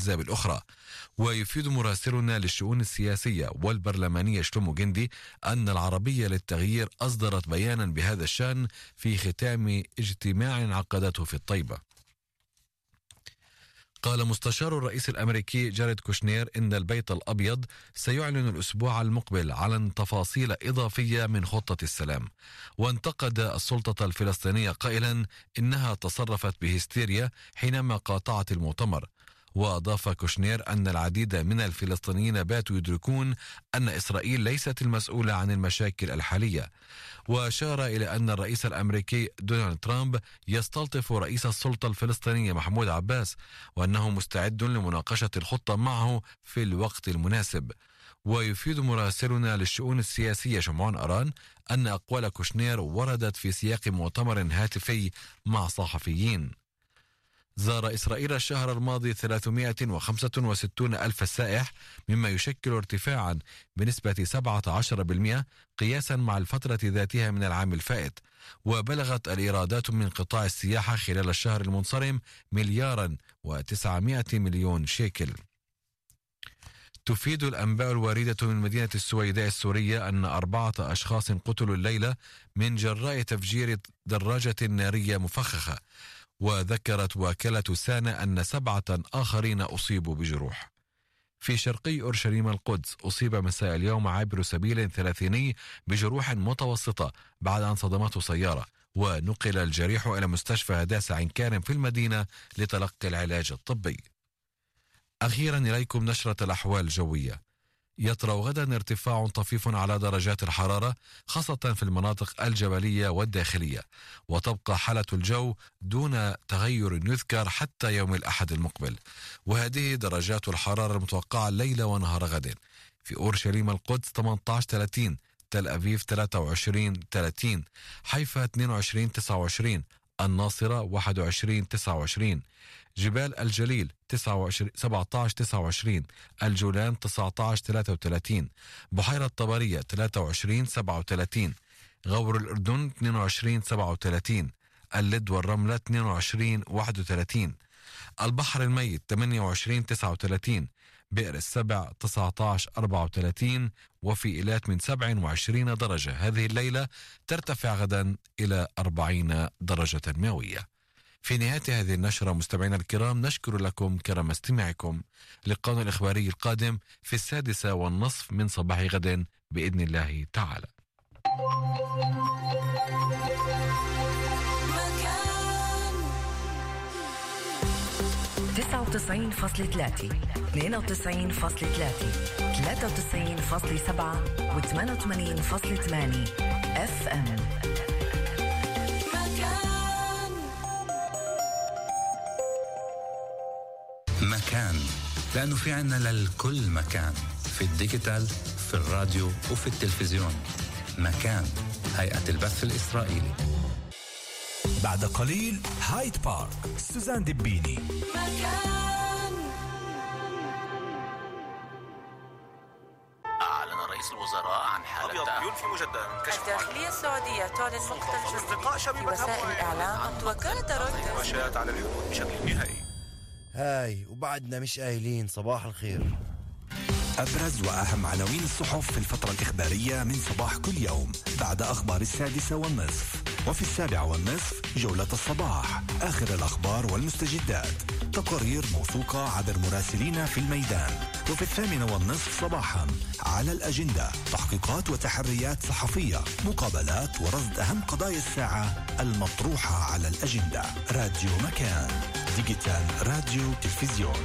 الأحزاب الأخرى. ويفيد مراسلنا للشؤون السياسية والبرلمانية شلومو جندي أن العربية للتغيير أصدرت بيانا بهذا الشأن في ختام اجتماع عقدته في الطيبة. قال مستشار الرئيس الأمريكي جاريد كوشنير إن البيت الأبيض سيعلن الأسبوع المقبل عن تفاصيل إضافية من خطة السلام. وانتقد السلطة الفلسطينية قائلا إنها تصرفت بهستيريا حينما قاطعت المؤتمر. وأضاف كوشنير أن العديد من الفلسطينيين باتوا يدركون أن إسرائيل ليست المسؤولة عن المشاكل الحالية. وأشار إلى أن الرئيس الأمريكي دونالد ترامب يستلطف رئيس السلطة الفلسطينية محمود عباس وأنه مستعد لمناقشة الخطة معه في الوقت المناسب. ويفيد مراسلنا للشؤون السياسية شمعون أران أن أقوال كوشنير وردت في سياق مؤتمر هاتفي مع صحفيين. زار إسرائيل الشهر الماضي 365 ألف سائح مما يشكل ارتفاعا بنسبة 17% قياسا مع الفترة ذاتها من العام الفائت. وبلغت الإيرادات من قطاع السياحة خلال الشهر المنصرم مليارا و900 مليون شيكل. تفيد الأنباء الواردة من مدينة السويداء السورية أن أربعة أشخاص قتلوا الليلة من جراء تفجير دراجة نارية مفخخة. وذكرت وكالة سانا أن سبعة آخرين أصيبوا بجروح. في شرقي أورشليم القدس أصيب مساء اليوم عابر سبيل ثلاثيني بجروح متوسطة بعد أن صدمته سيارة ونقل الجريح إلى مستشفى هداسة كارم في المدينة لتلقي العلاج الطبي. أخيرا إليكم نشرة الأحوال الجوية. يطرأ غدا ارتفاع طفيف على درجات الحرارة خاصة في المناطق الجبلية والداخلية. وتبقى حالة الجو دون تغير يذكر حتى يوم الأحد المقبل. وهذه درجات الحرارة المتوقعة الليلة ونهار غد. في أورشليم القدس 18 30 تل أبيب 23 30 حيفا 22 29 الناصرة 21 29 جبال الجليل 29 17 29 الجولان 19 33 بحيرة طبرية 23 37 غور الأردن 22 37 اللد والرملة 22 31 البحر الميت 28 39 بئر السبع 19 34 وفي إيلات من 27 درجة. هذه الليلة ترتفع غدا إلى 40 درجة مئوية. في نهاية هذه النشرة مستمعينا الكرام نشكر لكم كرم استماعكم. للقانون الإخباري القادم في السادسة والنصف من صباح غد بإذن الله تعالى. 99.3 92.3 93.8 و88.8 FM مكان. لأنه في عنا للكل مكان. في ال digital في الراديو وفي التلفزيون. مكان هيئة البث الإسرائيلي. بعد قليل هايد بارك. سوزان دبيني مكان. أعلن رئيس الوزراء عن حالة أبيض ينفي مجددا كشف الداخلية السعودية تعلن مختلف أصدقاء في وسائل الإعلام. وكالة رويترز على الحدود بشكل نهائي. هاي وبعدنا مش قايلين صباح الخير. أبرز وأهم عناوين الصحف في الفترة الإخبارية من صباح كل يوم بعد أخبار السادسة والنصف. وفي السابعة والنصف جولة الصباح آخر الأخبار والمستجدات. تقارير موثوقة عبر مراسلين في الميدان. وفي الثامنة والنصف صباحا على الأجندة تحقيقات وتحريات صحفية مقابلات ورصد أهم قضايا الساعة المطروحة على الأجندة. راديو مكان. digital راديو تلفزيون.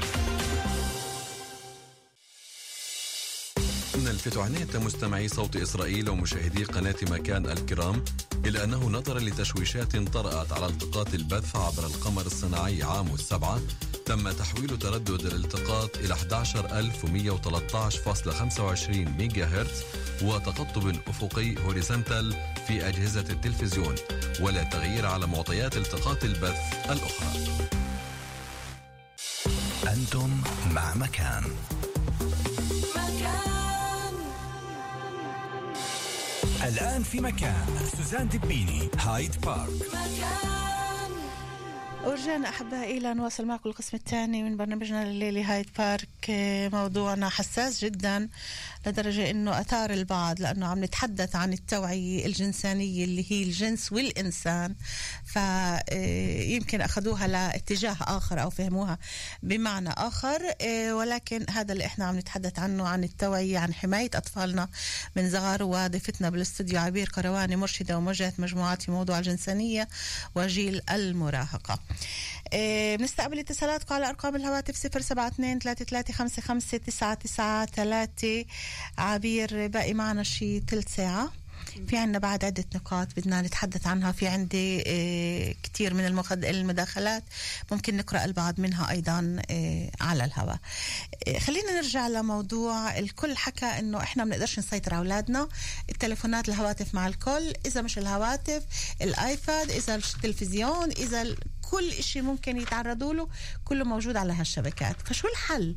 نلفت عناية مستمعي صوت إسرائيل ومشاهدي قناة مكان الكرام إلى أنه نظرا لتشويشات طرأت على التقاط البث عبر القمر الصناعي عاموس سبعة. تم تحويل تردد الالتقاط إلى 11113.25 ميجا هرتز وتقطب أفقي horizontal في أجهزة التلفزيون ولا تغيير على معطيات التقاط البث الأخرى. أنتم مع مكان. الآن في مكان. سوزان دبيني هايد بارك. مكان ورجعنا أحبائي إلى نواصل معكم القسم الثاني من برنامجنا الليلي هايد بارك. آه، موضوعنا حساس جدا لدرجة أنه أثار البعض لأنه عم نتحدث عن التوعية الجنسانية اللي هي الجنس والإنسان. فيمكن أخذوها لاتجاه آخر أو فهموها بمعنى آخر. آه، ولكن هذا اللي إحنا عم نتحدث عنه عن التوعية عن حماية أطفالنا من صغار وضيفتنا بالأستوديو عبير قرواني مرشدة وموجهة مجموعات في موضوع الجنسانية وجيل المراهقة. بنستقبل اتصالاتكم على أرقام الهواتف 072 3355 993 عبير باقي معنا شي ثلث ساعة. في عنا بعد عدة نقاط بدنا نتحدث عنها. في عندي إيه كتير من المخد... المداخلات. ممكن نقرأ البعض منها أيضا إيه على الهواء. إيه خلينا نرجع لموضوع الكل. حكى إنه إحنا ما بنقدرش نسيطر على أولادنا. التليفونات الهواتف مع الكل. إذا مش الهواتف الآيباد إذا التلفزيون إذا كل إشي ممكن يتعرضوا له كله موجود على هالشبكات. فشو الحل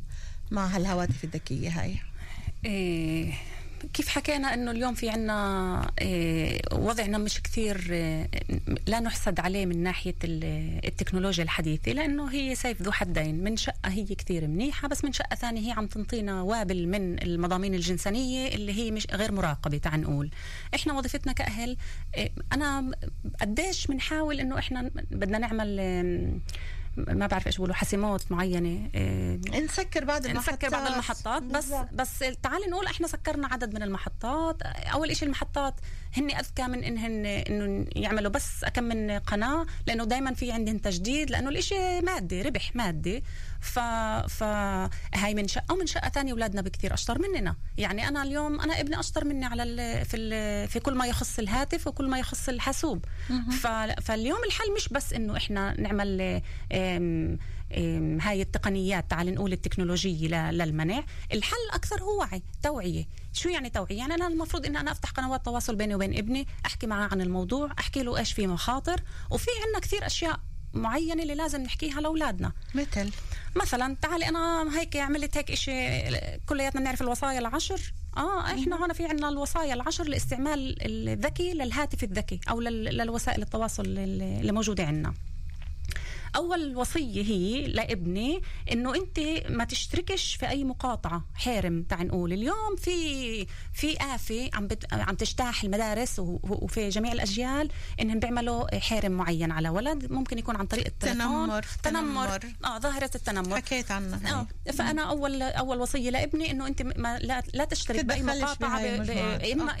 مع هالهواتف الذكية هاي؟ إيه كيف حكينا إنه اليوم في عنا إيه وضعنا مش كثير إيه لا نحسد عليه من ناحية ال- التكنولوجيا الحديثة لأنه هي سيف ذو حدين من شقة هي كثير منيحة بس من شقة ثانية هي عم تنطينا وابل من المضامين الجنسانية اللي هي مش غير مراقبة تعال نقول. إحنا وظيفتنا كأهل إيه أنا قديش بنحاول إنه إحنا بدنا نعمل ما بعرف إيش بقولوا حسيمات معينة إيه. نسكر بعض المحطات نسكر بعض المحطات. بس. بس تعال نقول إحنا سكرنا عدد من المحطات. أول شيء المحطات هن أذكى من إنهن إنه يعملوا. بس كم من قناة لأنه دائما في عندهم تجديد لأنه الإشي مادي ربح مادي. ف ف هاي من شقة ومن شقة ثانية أولادنا بكثير أشطر مننا. يعني أنا اليوم أنا ابني أشطر مني على ال في ال في كل ما يخص الهاتف وكل ما يخص الحاسوب. ف فاليوم الحل مش بس إنه إحنا نعمل هاي التقنيات تعال نقول التكنولوجية للمنع. الحل أكثر هو وعي توعية. شو يعني توعية؟ يعني أنا المفروض إن أنا أفتح قنوات تواصل بيني وبين ابني أحكي معاه عن الموضوع أحكي له إيش في مخاطر. وفي عنا كثير أشياء معينة اللي لازم نحكيها لأولادنا. مثل؟ مثلا تعالي أنا هيك عملت هيك إشي كلياتنا بنعرف الوصايا العشر. آه إحنا هون في عنا الوصايا العشر لاستعمال الذكي للهاتف الذكي أو لل- للوسائل التواصل اللي اللي موجودة عندنا. أول وصية هي لابني إنه أنت ما تشتركش في أي مقاطعة حارم تعال نقول. اليوم في في آفة عم بت... عم تجتاح المدارس. وفي جميع الأجيال إنهم بيعملوا حارم معين على ولد ممكن يكون عن طريق التلفون تنمر تنمر. آه ظاهرة التنمر. حكيت عنها. آه فأنا أول أول وصية لابني إنه أنت ما لا, لا تشترك بأي مقاطعة. إما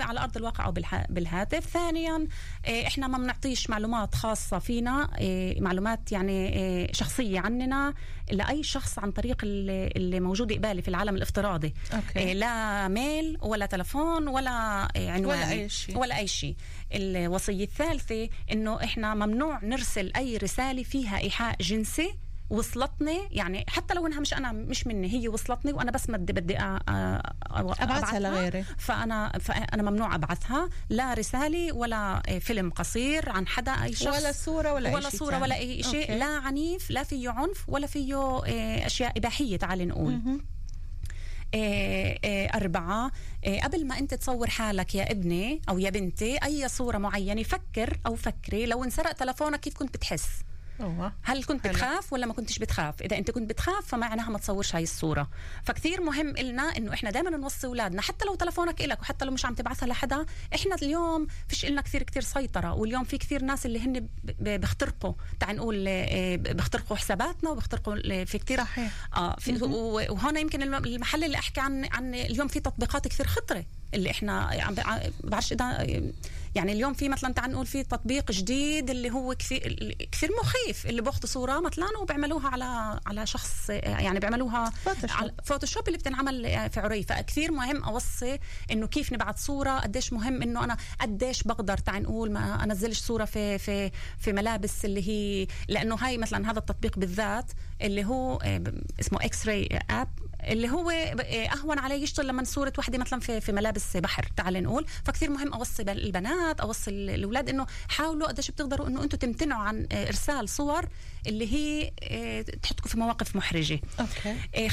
على أرض الواقع أو بالهاتف. ثانيا إيه، إحنا ما بنعطيش معلومات خاصة فينا إيه، معلومات يعني إيه، شخصية عننا لأي شخص عن طريق اللي موجود قبالي في العالم الافتراضي okay. إيه، لا mail ولا تلفون ولا عنوان ولا أي شيء. ولا أي شيء الوصية الثالثة إنه إحنا ممنوع نرسل أي رسالة فيها إيحاء جنسي وصلتني يعني حتى لو إنها مش أنا مش مني هي وصلتني وأنا بس بدي بدي أبعثها لغيري. فأنا فأنا ممنوع أبعثها. لا رسالة ولا فيلم قصير عن حدا أي شخص. ولا صورة ولا ولا شيء صورة تاني. ولا أي شيء. لا عنيف لا فيه عنف ولا فيه إيه، أشياء إباحية تعال نقول. إيه إيه أربعة إيه قبل ما أنت تصور حالك يا ابني أو يا بنتي أي صورة معينة فكر أو فكري لو انسرق تلفونك كيف كنت بتحس؟ أوه. هل كنت حلو. بتخاف ولا ما كنتش بتخاف إذا أنت كنت بتخاف فمعناها ما تصورش هاي الصورة فكثير مهم إلنا إنه إحنا دائما نوصي أولادنا حتى لو تلفونك إلك وحتى لو مش عم تبعثها لحدا إحنا اليوم فيش إلنا كثير كثير سيطرة واليوم في كثير ناس اللي هن بيخترقوا تعال نقول آه، بيخترقوا حساباتنا وبيخترقوا في كثير صحيح. آه في وهون يمكن الم- المحل اللي أحكي عن عن اليوم في تطبيقات كثير خطرة اللي إحنا بعرفش إذا يعني اليوم في مثلا تعال نقول في تطبيق جديد اللي هو كثير كثير مخيف اللي بياخذوا صورة مثلا وبيعملوها على على شخص يعني بيعملوها Photoshop. على Photoshop اللي بتنعمل في عري فكثير مهم أوصي إنه كيف نبعث صورة قديش مهم إنه أنا قديش بقدر تعال نقول ما أنزلش صورة في في في ملابس اللي هي لأنه هاي مثلا هذا التطبيق بالذات اللي هو آه، اسمه X-ray app اللي هو ب- أهون علي يشتغل لما صورة وحدة مثلا في في ملابس بحر تعال نقول. فكثير مهم أوصي البنات أوصي ال- الأولاد إنه حاولوا قديش بتقدروا إنه أنتم تمتنعوا عن آه، إرسال صور اللي هي آه، تحطكم في مواقف محرجة. آه،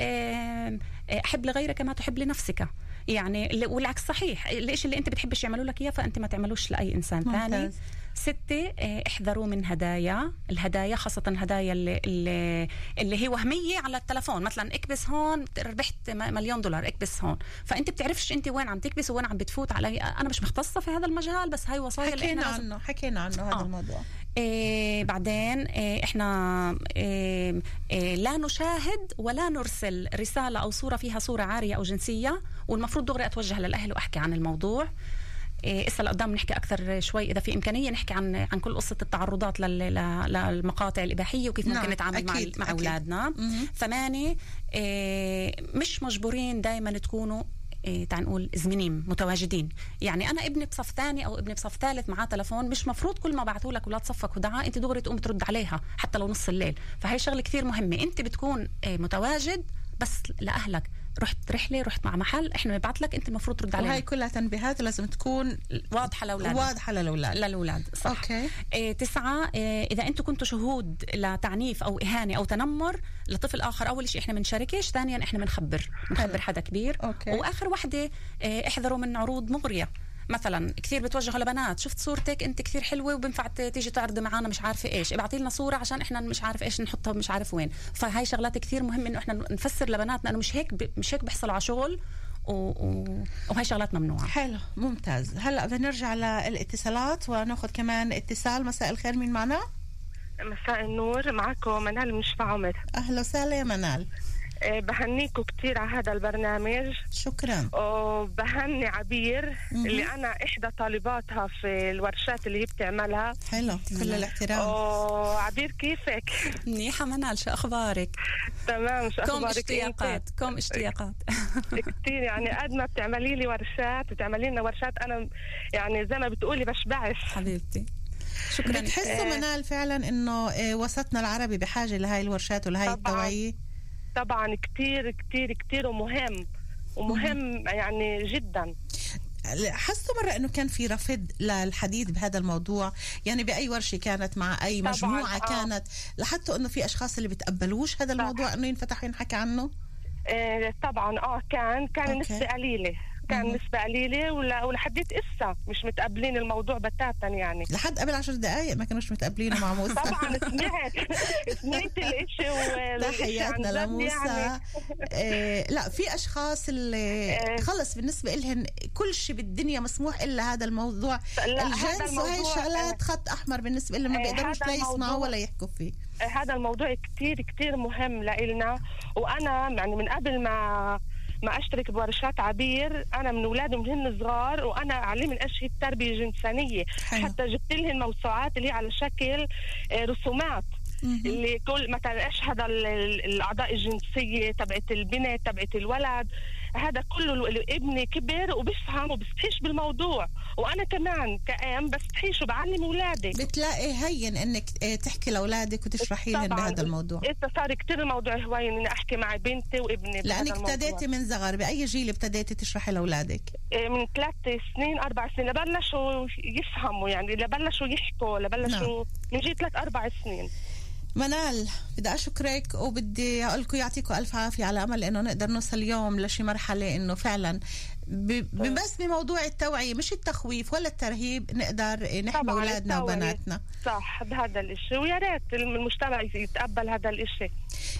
آه، آه، أحب لغيرك ما تحب لنفسك. يعني والعكس صحيح. الشيء اللي أنت بتحبش يعملوا لك إياه فأنت ما تعملوش لأي إنسان ثاني ممتاز. ستة آه، احذروا من هدايا. الهدايا خاصة هدايا اللي, اللي, اللي هي وهمية على التلفون. مثلا اكبس هون ربحت مليون دولار اكبس هون. فأنت بتعرفش أنت وين عم تكبس وين عم بتفوت علي. أنا مش مختصة في هذا المجال بس هاي وصايا اللي حكينا إحنا لازم- عنه حكينا عنه هذا آه. الموضوع. إيه بعدين إيه إحنا إيه إيه لا نشاهد ولا نرسل رسالة أو صورة فيها صورة عارية أو جنسية والمفروض دغري أتوجه للأهل وأحكي عن الموضوع. اسا لقدام نحكي أكثر شوي إذا في إمكانية نحكي عن عن كل قصة التعرضات للمقاطع الإباحية وكيف نعم، ممكن نتعامل مع أكيد، مع. أولادنا. ثمانية إيه مش مجبورين دائما تكونوا إيه تعال نقول زمنين متواجدين. يعني أنا ابني بصف ثاني أو ابني بصف ثالث معاه تلفون مش مفروض كل ما بعثوا لك أولاد صفك ودعاء أنت دغري تقوم ترد عليها حتى لو نص الليل. فهي شغلة كثير مهمة. أنت بتكون إيه متواجد بس لأهلك. رحت رحلة رحت مع محل إحنا بنبعث لك أنت المفروض ترد علينا. وهي كلها تنبيهات لازم تكون واضحة لأولادك. واضحة للأولاد. للأولاد صح. أوكي. إيه تسعة إيه إذا أنتم كنتوا شهود لتعنيف أو إهانة أو تنمر لطفل آخر أول شيء إحنا بنشاركش ثانيا إحنا بنخبر بنخبر حدا كبير. أوكي. وآخر وحدة إيه احذروا من عروض مغرية. مثلا كثير بتوجهوا لبنات شفت صورتك؟ أنت كثير حلوة وبنفع تيجي تعرضي معنا مش عارفة إيش. ابعتي لنا صورة عشان إحنا مش عارف إيش نحطها مش عارف وين. فهاي شغلات كثير مهم إنه إحنا نفسر لبناتنا إنه مش هيك ب... مش هيك بيحصلوا على شغل و... و... وهي شغلات ممنوعة. حلو ممتاز. هلأ بدنا نرجع للاتصالات وناخذ كمان اتصال. مساء الخير مين معنا؟ مساء النور معكم منال من شفا عمر. أهلا وسهلا يا منال. بهنيكم كثير على هذا البرنامج. شكرا. وبهني عبير مهم. اللي أنا إحدى طالباتها في الورشات اللي هي بتعملها. حلو كل الاحترام. وعبير كيفك؟ منيحة منال شو أخبارك؟ تمام شو كم أخبارك؟ اشتياقات كم اشتياقات. كثير يعني قد ما بتعملي لي ورشات بتعملي لنا ورشات أنا يعني زي ما بتقولي بشبعش حبيبتي. شكرا. بتحسوا منال فعلا إنه آه، وسطنا العربي بحاجة لهاي الورشات ولهاي طبعاً. التوعية؟ طبعا كثير كثير كثير ومهم ومهم يعني جدا. حسوا مرة إنه كان في رفض للحديث بهذا الموضوع. يعني بأي ورشة كانت مع أي طبعاً، مجموعة آه. كانت لاحظتوا إنه في أشخاص اللي بتقبلوش هذا الموضوع إنه ينفتح وينحكى عنه؟ آه، طبعا آه كان كان. نسبة قليلة. كان. نسبة قليلة ولا ولحديت إسا. مش متقبلين الموضوع بتاتا يعني. لحد قبل عشر دقائق ما كانوش متقبلينه مع موسى. طبعا سمعت سمعت الاشي تحياتنا لموسى. يعني. آه لا في أشخاص اللي آه. خلص بالنسبة لهم كل شيء بالدنيا مسموح إلا هذا الموضوع. الجنس وهي الموضوع، الشغلات خط أحمر بالنسبة لهم ما بيقدروش لا يسمعوا ولا يحكوا فيه. هذا الموضوع كتير كتير مهم لإلنا. وأنا يعني من قبل ما ما أشترك بورشات عبير أنا من اولادي من هن صغار وأنا اعلم اشياء التربية الجنسانية حلو. حتى جبت لهم موسوعات اللي هي على شكل آه، رسومات. اللي كل مثلا إيش هذا ال- ال- الأعضاء الجنسية تبعت البنت تبعت الولد. هذا كله ال- ال- ابني كبر وبفهم وبستحيش بالموضوع. وأنا كمان كأم بستحيش وبعلم اولادي بتلاقي هين إنك آه، تحكي لأولادك وتشرحي لهم طبعاً. بهذا الموضوع. إذا صار كتير الموضوع هواي إني أحكي مع بنتي وابني لأنك. ابتديتي من صغر بأي جيل ابتديتي تشرحي لأولادك؟ إيه، من ثلاث سنين أربع سنين. لبلشوا يفهموا يعني لبلشوا يحكوا لبلشوا من جيل ثلاث أربع سنين. منال بدي أشكرك وبدي أقول لكم يعطيكم ألف عافية على أمل إنه نقدر نوصل اليوم لشي مرحلة إنه فعلا بس بموضوع التوعية مش التخويف ولا الترهيب نقدر نحمي التوعية. وبناتنا. صح بهذا الإشي. ويا ريت المجتمع يتقبل هذا الإشي.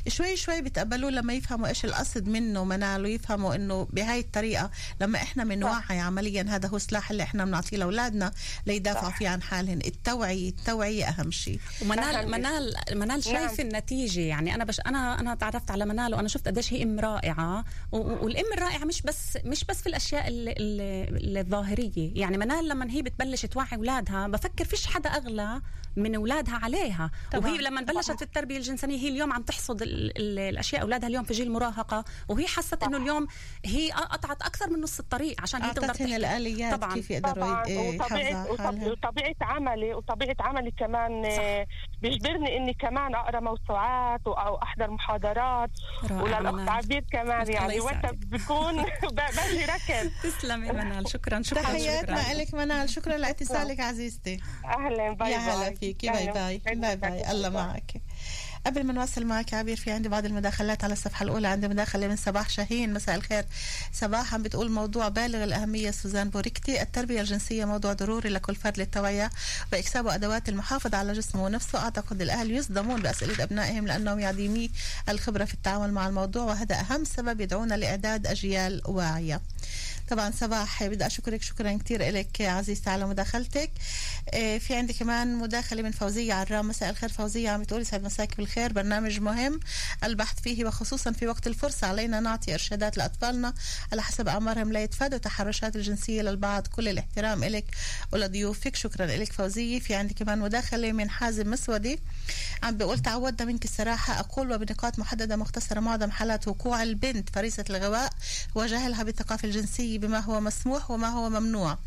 شوي شوي بيتقبلوه لما يفهموا إيش القصد منه منال ويفهموا إنه بهاي الطريقة لما إحنا بنوعي عمليا هذا هو السلاح اللي إحنا بنعطيه لأولادنا ليدافعوا فيه عن حالهم التوعية التوعية أهم شيء. ومنال منال منال شايف النتيجة. يعني أنا بش أنا أنا تعرفت على منال وأنا شفت قديش هي إم رائعة. و- و- والإم الرائعة مش بس مش بس في الأشياء ال- ال- الظاهرية. يعني منال لما هي بتبلش توعي أولادها بفكر فيش حدا أغلى من أولادها عليها. طبعاً. وهي لما بلشت في التربية الجنسية هي اليوم عم تحصد ال- ال- الأشياء أولادها اليوم في جيل مراهقة وهي حست إنه اليوم هي قطعت أكثر من نص الطريق عشان هي تقدر تحكي. الآليات طبعا. كيف يقدروا طبعا. ي- يحافظوا وطبيعة, على وطب- حالهم وطبيعة عملي وطبيعة عملي كمان آه، بيجبرني إني كمان أقرأ موسوعات أو أحضر محاضرات. وللأخت. عبير كمان يعني وقت يسعدك. بكون ب- باجي ركض تسلمي منال. شكرا شكرا تحياتنا لك منال. شكرا لإتصالك عزيزتي. أهلا bye bye. فيكي bye. أهلاً. bye bye. bye. الله معك. قبل ما نواصل معك عبير في عندي بعض المداخلات على الصفحة الأولى. عندي مداخلة من صباح شاهين. مساء الخير. صباح عم بتقول موضوع بالغ الأهمية سوزان بوركتي. التربية الجنسية موضوع ضروري لكل فرد للتوعية وإكساب أدوات المحافظة على جسمه ونفسه. أعتقد الأهل يصدمون بأسئلة أبنائهم لأنهم عديمي الخبرة في التعامل مع الموضوع وهذا أهم سبب يدعونا لإعداد أجيال واعية. طبعا صباح. بدي أشكرك شكرا كثير لك عزيزتي على مداخلتك آه، في عندي كمان مداخلة من فوزية عرام. مساء الخير فوزية عم تقولي سعد مساك بالخير. برنامج مهم البحث فيه وخصوصا في وقت الفرصة علينا نعطي إرشادات لأطفالنا على حسب أعمارهم. لا يتفادوا التحرشات الجنسية للبعض. كل الاحترام لك ولضيوفك. شكرا لك فوزية. في عندي كمان مداخلة من حازم مسودي. عم بقول تعودنا منك الصراحة. أقول وبنقاط محددة مختصرة معظم حالات وقوع البنت فريسة الغواء وجهلها بالثقافة الجنسية. بما هو مسموح وما هو ممنوع.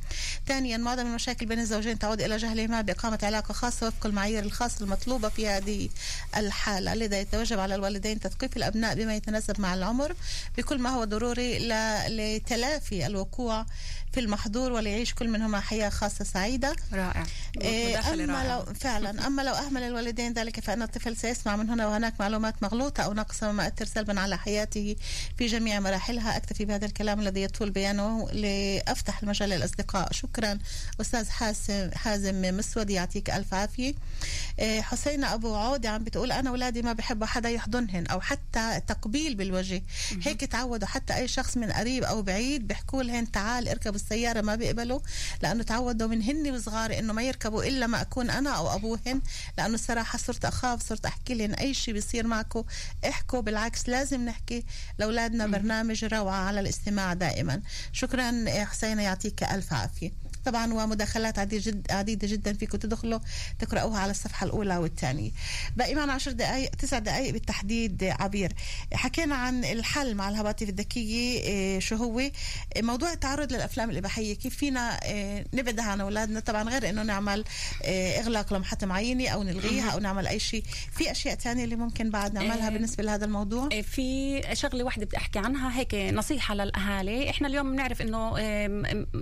ثانيا معظم المشاكل بين الزوجين تعود إلى جهلهما بإقامة علاقة خاصة وفق المعايير الخاصة المطلوبة في هذه الحالة. لذا يتوجب على الوالدين تثقيف الأبناء بما يتناسب مع العمر بكل ما هو ضروري لتلافي الوقوع في المحظور وليعيش كل منهما حياة خاصة سعيدة. رائع. إيه أما لو فعلا. أما لو أهمل الوالدين ذلك فإن الطفل سيسمع من هنا وهناك معلومات مغلوطة أو ناقصة مما يؤثر سلبا على حياته في جميع مراحلها. أكتفي بهذا الكلام الذي يطول بيانه لأفتح المجال للأصدقاء. شكرا. أستاذ حازم حازم مسود يعطيك ألف عافية. إيه حسينة أبو عودة عم بتقول أنا أولادي ما بحبوا حدا يحضنهن أو حتى تقبيل بالوجه. هيك تعودوا. حتى أي شخص من قريب أو بعيد بيحكوا لهن تعال اركب السيارة ما بيقبلوا. لأنه تعودوا من هن وصغار إنه ما يركبوا إلا ما أكون أنا أو أبوهن. لأنه الصراحة صرت أخاف صرت أحكي لهن أي شيء بيصير معكم. احكوا بالعكس لازم نحكي. لأولادنا برنامج روعة على الاستماع دائما. شكرا حسينة يعطيك ألف عافية. طبعا ومداخلات عديدة, جد عديدة جدا فيكم تدخلوا تقرأوها على الصفحة الأولى والثانية. باقي معنا عشر دقائق تسع دقائق بالتحديد عبير. حكينا عن الحل مع الهواتف الذكية إيه، شو هو؟ موضوع التعرض للأفلام الإباحية كيف فينا إيه، نبعدها عن أولادنا؟ طبعا غير إنه نعمل إيه، إغلاق لمحط معينة أو نلغيها أو نعمل أي شيء. في أشياء ثانية اللي ممكن بعد نعملها بالنسبة لهذا الموضوع؟ في شغلة واحدة بدي أحكي عنها هيك نصيحة للأهالي. إحنا اليوم بنعرف إنه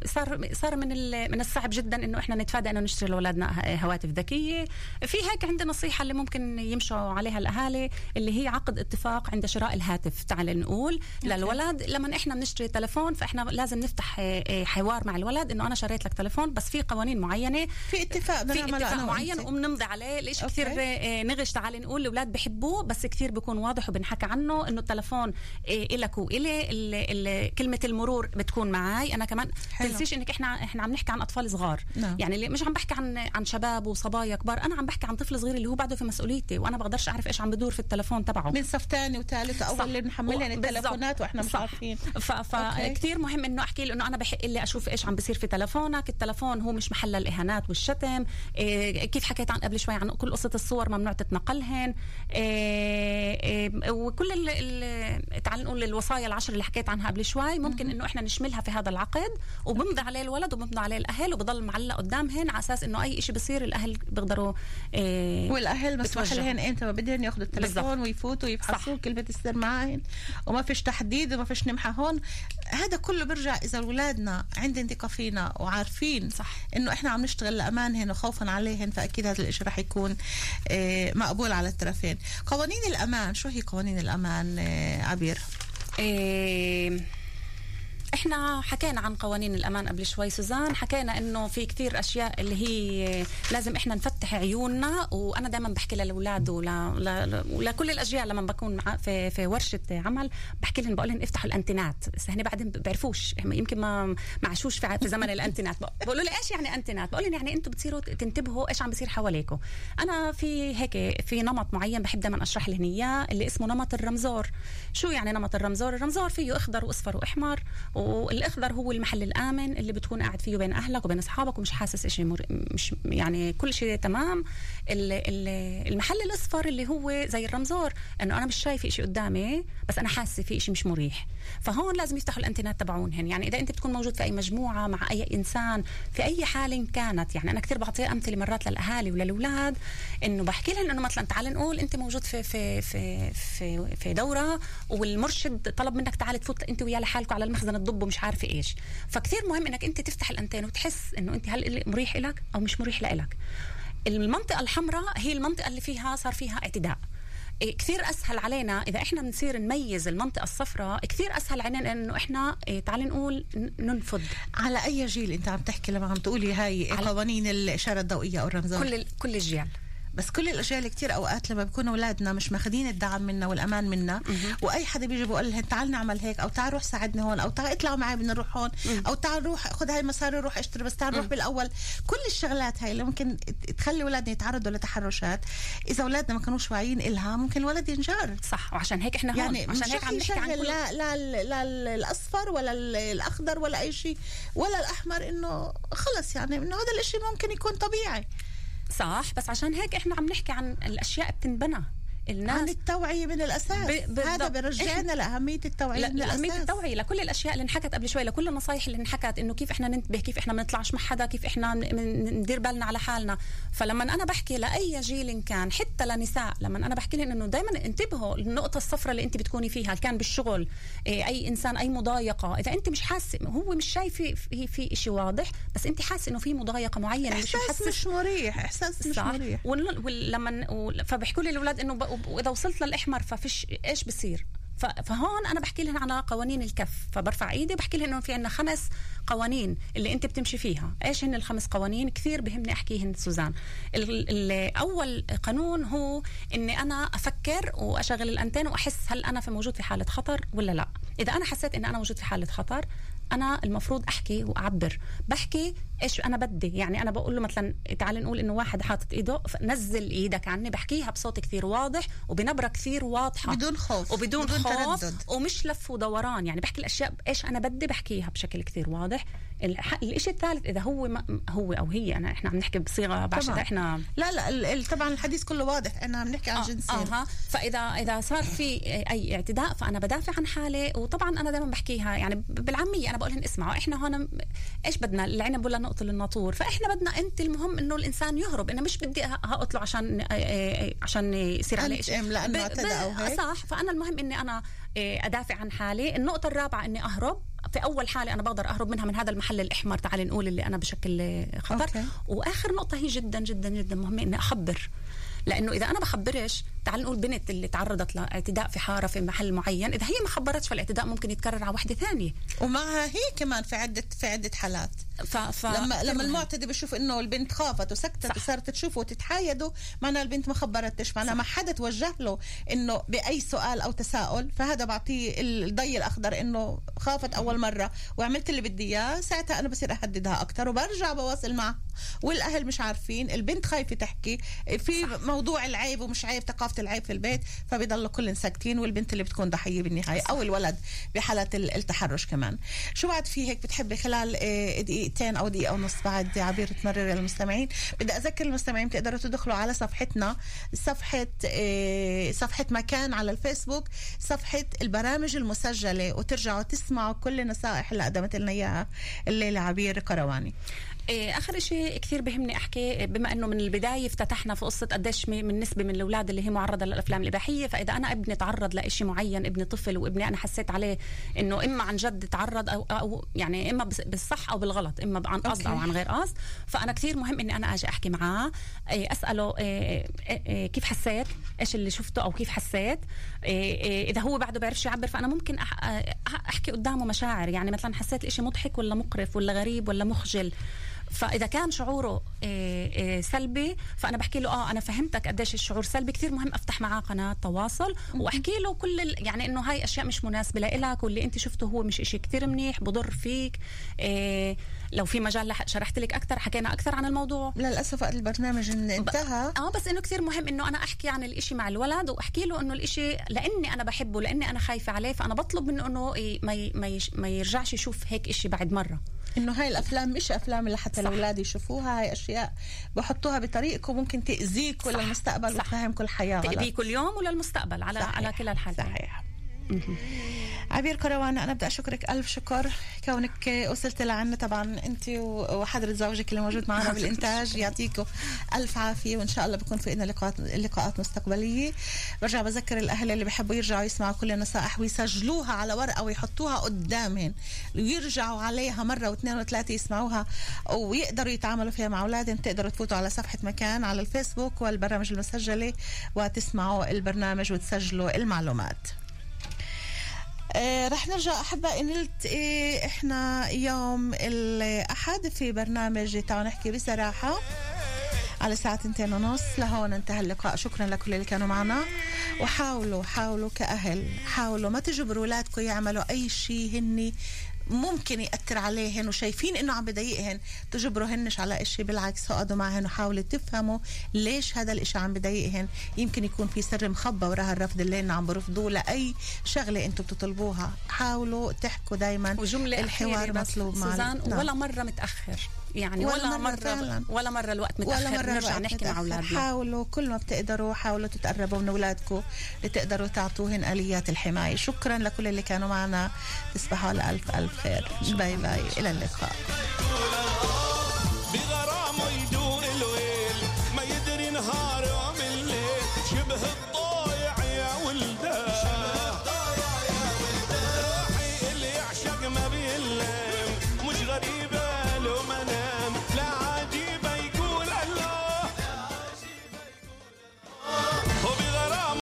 صار صار من من الصعب جدا إنه إحنا نتفادى إنه نشتري لأولادنا هواتف ذكية. في هيك عندنا نصيحة اللي ممكن يمشوا عليها الأهالي اللي هي عقد اتفاق عند شراء الهاتف. تعال نقول للولد لما إحنا بنشتري تلفون فإحنا لازم نفتح آه، آه، حوار مع الولد إنه أنا شريت لك تلفون بس في قوانين معينة. في اتفاق في اتفاق معين وبنمضي عليه. ليش كثير آه، نغش؟ تعال نقول الأولاد بحبوه بس كثير بيكون واضح وبنحكى عنه إنه التلفون إلك وإلي كلمة المرور بتكون معي أنا كمان تنسيش إنك إحنا إحنا عم نحكي عن أطفال صغار. نعم. يعني اللي مش عم بحكي عن عن شباب وصبايا كبار أنا عم بحكي عن طفل صغير اللي هو بعده في مسؤوليتي وأنا بقدرش أعرف إيش عم بدور في التلفون تبعه. من صف ثاني وثالث اول اللي بنحملهم التلفونات وإحنا مش عارفين. فكثير مهم إنه أحكي له انه أنا بحق لي أشوف إيش عم بصير في تلفونك. التلفون هو مش محل الإهانات والشتم. إيه كيف حكيت عن قبل شوي عن كل قصة الصور ممنوع تتنقلهن. إيه إيه وكل تعال نقول الوصايا العشر اللي حكيت عنها قبل شوي ممكن إنه إحنا نشملها في هذا العقد وبمضي عليه الولد وبمضي عليه الأهل وبضل معلق قدامهن على أساس إنه أي شيء بصير الأهل بيقدروا إيه والأهل مسموح لهن إمتى ما بدهن ياخذوا التليفون ويفوتوا ويفحصوا كلمه السر معهن وما فيش تحديد وما فيش نمحى هون. هذا كله بيرجع إذا أولادنا عندهم ثقه فينا وعارفين صح. إنه إحنا عم نشتغل لأمانهن وخوفا عليهن فأكيد هذا الشيء رح يكون إيه مقبول على الطرفين. قوانين الأمان شو هي قوانين الأمان إيه عبير؟ إيه إحنا حكينا عن قوانين الأمان قبل شوي سوزان حكينا إنه في كثير أشياء اللي هي لازم إحنا نفتح عيوننا وأنا دائما بحكي للأولاد ولكل الاجيال لما بكون في في ورشة عمل بحكي لهم بقول لهم افتحوا الانتنات بس هن بعدين بيعرفوش يمكن ما ما عاشوش في, زمن الانتنات بقولوا لي إيش يعني انتنات بقول لهم يعني أنتم بتصيروا تنتبهوا إيش عم بيصير حواليكم أنا في هيك في نمط معين بحب دائما أشرح لهم إياه اللي اسمه نمط الرمزور. شو يعني نمط الرمزور؟ الرمزور فيه أخضر وأصفر وأحمر والإخضر هو المحل الآمن اللي بتكون قاعد فيه بين أهلك وبين أصحابك ومش حاسس شيء مر... مش يعني كل شيء تمام. المحل الأصفر اللي هو زي الرمزور إنه أنا مش شايف شيء قدامي بس أنا حاسة في شيء مش مريح. فهون لازم يفتحوا الإنترنت تبعونهن. يعني إذا أنت بتكون موجود في أي مجموعة مع أي إنسان في أي حال كانت يعني أنا كثير بعطي أمثلة مرات للأهالي وللأولاد إنه بحكي لهم إنه مثلا تعال نقول أنت موجود في في في في, في دورة والمرشد طلب منك تعال تفوت أنت وياه لحالكم على المخزن تضبوا مش عارفة إيش. فكثير مهم إنك أنت تفتح الأنتين وتحس إنه أنت هل مريح لك أو مش مريح لك المنطقة الحمراء هي المنطقة اللي فيها صار فيها اعتداء. إيه، كثير أسهل علينا إذا إحنا بنصير نميز المنطقة الصفراء كثير أسهل علينا إنه إحنا إيه، تعال نقول ننفض. على أي جيل أنت عم تحكي لما عم تقولي هاي قوانين الإشارة الضوئية أو الرمزية؟ كل كل الجيل. بس كل الاجيال كتير أوقات لما بيكونوا أولادنا مش ماخذين الدعم منا والأمان منا وأي حدا بيجي بقول لهم تعال نعمل هيك أو تعال روح ساعدني هون أو تعال اطلعوا معي بدنا نروح هون أو تعال روح خذ هاي المصاري روح اشتري بس تعال روح بالأول. كل الشغلات هاي اللي ممكن تخلي أولادنا يتعرضوا لتحرشات إذا أولادنا ما كانوش واعيين إلها ممكن الولد ينجر صح وعشان هيك إحنا هون يعني عشان هيك عم نحكي عن كل لا لا لا لا الأصفر ولا ال- الأخضر ولا أي شيء ولا الأحمر إنه خلص يعني إنه هذا الإشي ممكن يكون طبيعي. صح؟ بس عشان هيك إحنا عم نحكي عن الأشياء بتنبنى. عن الناس التوعية من الأساس. ب- هذا. برجعنا لأهمية التوعية من لأهمية الأساس. التوعية لكل الأشياء اللي انحكت قبل شوي لكل النصايح اللي انحكت إنه كيف إحنا ننتبه كيف إحنا ما نطلعش مع حدا كيف إحنا ندير بالنا على حالنا. فلما أنا بحكي لأي جيل كان حتى لنساء لما أنا بحكي لهم إنه دائما انتبهوا النقطة الصفراء اللي أنت بتكوني فيها كان بالشغل إيه، أي إنسان أي مضايقة. إذا أنت مش حاسة هو مش شايف في في, في شيء واضح بس أنت حاسة إنه في مضايقة معينة مش إحساس محسس مش مريح إحساس مش مريح. ول- ول- لما ول- فبيحكوا لي الاولاد إنه ب- وإذا وصلت للإحمر ففيش إيش بصير؟ فهون أنا بحكي لهم على قوانين الكف فبرفع إيدي بحكي لهم إنه في عندنا خمس قوانين اللي أنت بتمشي فيها. إيش هن الخمس قوانين؟ كثير بهمني أحكيهن سوزان. ال- ال- أول قانون هو إني أنا أفكر وأشغل الأنتين وأحس هل أنا في موجود في حالة خطر ولا لا. إذا أنا حسيت ان أنا موجود في حالة خطر أنا المفروض أحكي وأعبر. بحكي إيش أنا بدي؟ يعني أنا بقول له مثلا تعال نقول إنه واحد حاطط إيده نزل إيدك عني بحكيها بصوت كثير واضح وبنبرة كثير واضحة. بدون خوف وبدون بدون خوف تردد. ومش لف ودوران يعني بحكي الأشياء إيش أنا بدي؟ بحكيها بشكل كثير واضح. الإشي الثالث إذا هو ما هو أو هي انا إحنا عم نحكي بصيغة طبعاً. إحنا لا لا ال- ال- طبعا الحديث كله واضح إحنا عم نحكي عن آه، جنسين. أها فاذا إذا صار في أي اعتداء فأنا بدافع عن حالي. وطبعا أنا دائما بحكيها يعني بالعامية أنا بقول لهم اسمعوا إحنا هون إيش بدنا؟ العنب ولا نقتل الناطور فإحنا بدنا أنت المهم إنه الإنسان يهرب. أنا مش بدي هقتله عشان عشان يصير عليه شيء ب- اعتدى ب- هيك؟ صح. فأنا المهم إني أنا أدافع عن حالي. النقطة الرابعة إني أهرب. في أول حالة أنا بقدر أهرب منها من هذا المحل الإحمر. تعال نقول اللي أنا بشكل خطر. أوكي. وآخر نقطة هي جدا جدا جدا مهمة إني أخبر. لأنه إذا أنا بخبرش تعال نقول بنت اللي تعرضت لاعتداء في حارة في محل معين إذا هي ما خبرتش فالاعتداء ممكن يتكرر على وحدة ثانية. ومعها هي كمان في عدة في عدة حالات. ف... ف... لما لما المعتدي بشوف إنه البنت خافت وسكتت صح. وصارت تشوفه وتتحايدوا معناها البنت ما خبرتش. معناها ما حدا توجه له إنه بأي سؤال أو تساؤل فهذا بعطيه الضي الأخضر إنه خافت أول مرة وعملت اللي بدي إياه ساعتها أنا بصير اهددها أكثر وبرجع بواصل معها والأهل مش عارفين البنت خايفة تحكي في صح. موضوع العيب ومش عيب ثقافة العيب في البيت فبيضلوا كلهم ساكتين والبنت اللي بتكون ضحية بالنهاية أو الولد بحالة ال- التحرش كمان. شو بعد في هيك بتحبي خلال آه، دقيقتين أو دقيقة ونص بعد عبير تمرر للمستمعين بدي أذكر المستمعين بتقدروا تدخلوا على صفحتنا صفحة آه، صفحة مكان على الفيسبوك صفحة البرامج المسجلة وترجعوا تسمعوا كل النصائح اللي قدمت لنا إياها الليلة عبير قرواني آخر شيء كثير بهمني أحكي بما إنه من البداية افتتحنا في قصة قديش من نسبة من الأولاد اللي هي معرضة للأفلام الإباحية فإذا أنا ابني تعرض لشيء معين ابني طفل وابني أنا حسيت عليه إنه إما عن جد تعرض أو أو يعني إما بالصح أو بالغلط إما عن قصد أو. عن غير قصد فأنا كثير مهم إني أنا آجي أحكي معاه إيه، أسأله إيه، إيه، إيه، كيف حسيت؟ إيش اللي شفته أو كيف حسيت؟ إيه، إيه، إذا هو بعده بيعرفش يعبر فأنا ممكن أحكي قدامه مشاعر يعني مثلا حسيت الإشي مضحك ولا مقرف ولا غريب ولا مخجل. فإذا كان شعوره إيه، إيه، سلبي فأنا بحكي له آه أنا فهمتك قديش الشعور سلبي كثير مهم أفتح معاه قناة تواصل وأحكي له كل يعني إنه هاي أشياء مش مناسبة لإلك واللي أنت شفته هو مش إشي كثير منيح بضر فيك إيه لو في مجال شرحت لك أكثر حكينا أكثر عن الموضوع. للأسف البرنامج إن انتهى. آه بس إنه كثير مهم إنه أنا أحكي عن الإشي مع الولد وأحكي له إنه الإشي لأني أنا بحبه لأني أنا خايفة عليه فأنا بطلب منه إنه ما ما يرجعش يشوف هيك إشي بعد مرة. إنه هاي الأفلام مش أفلام اللي حتى. الأولاد يشوفوها هاي أشياء بحطوها بطريقكم ممكن تأذيك صح. وتفهمكم الحياة غلط تأذيه كل يوم ولا المستقبل على صحيح. على كلا الحالات صحيح عبير كروان أنا بدي أشكرك ألف شكر. كونك وصلت لعنا طبعا أنت وحضرة زوجك اللي موجود معنا بالإنتاج يعطيكم ألف عافية وإن شاء الله بكون في لنا لقاءات لقاءات مستقبلية. برجع بذكر الأهل اللي بحبوا يرجعوا يسمعوا كل النصائح ويسجلوها على ورقة ويحطوها قدامهم ويرجعوا عليها مرة واثنين وثلاثة يسمعوها ويقدروا يتعاملوا فيها مع أولادهم. تقدروا تفوتوا على صفحة مكان على الفيسبوك والبرامج المسجلة وتسمعوا البرنامج وتسجلوا المعلومات. آه رح نرجع أحبائي نلتقي إحنا يوم الأحد في برنامج تعالوا نحكي بصراحة على الساعة تنتين ونص. لهون انتهى اللقاء. شكرا لكل اللي كانوا معنا. وحاولوا حاولوا كأهل حاولوا ما تجبروا أولادكم يعملوا أي شيء هني ممكن يأثر عليهن وشايفين إنه عم بضايقهن تجبروهنش على إشي بالعكس اقعدوا معهن وحاولوا تفهموا ليش هذا الإشي عم بضايقهن. يمكن يكون في سر مخبى وراء الرفض اللي هن عم برفضوه لأي شغلة أنتم بتطلبوها. حاولوا تحكوا دايما وجملة الحوار مطلوب سوزان نعم. ولا مرة متأخر. يعني ولا, ولا مرة, مرة فعلاً. ولا مرة الوقت متأخر ولا مرة نرجع نحكي مع. أولادنا. حاولوا كل ما بتقدروا حاولوا تتقربوا من أولادكم لتقدروا تعطوهن آليات الحماية. شكرا لكل اللي كانوا معنا. تصبحوا على ألف ألف خير. باي باي. إلى اللقاء.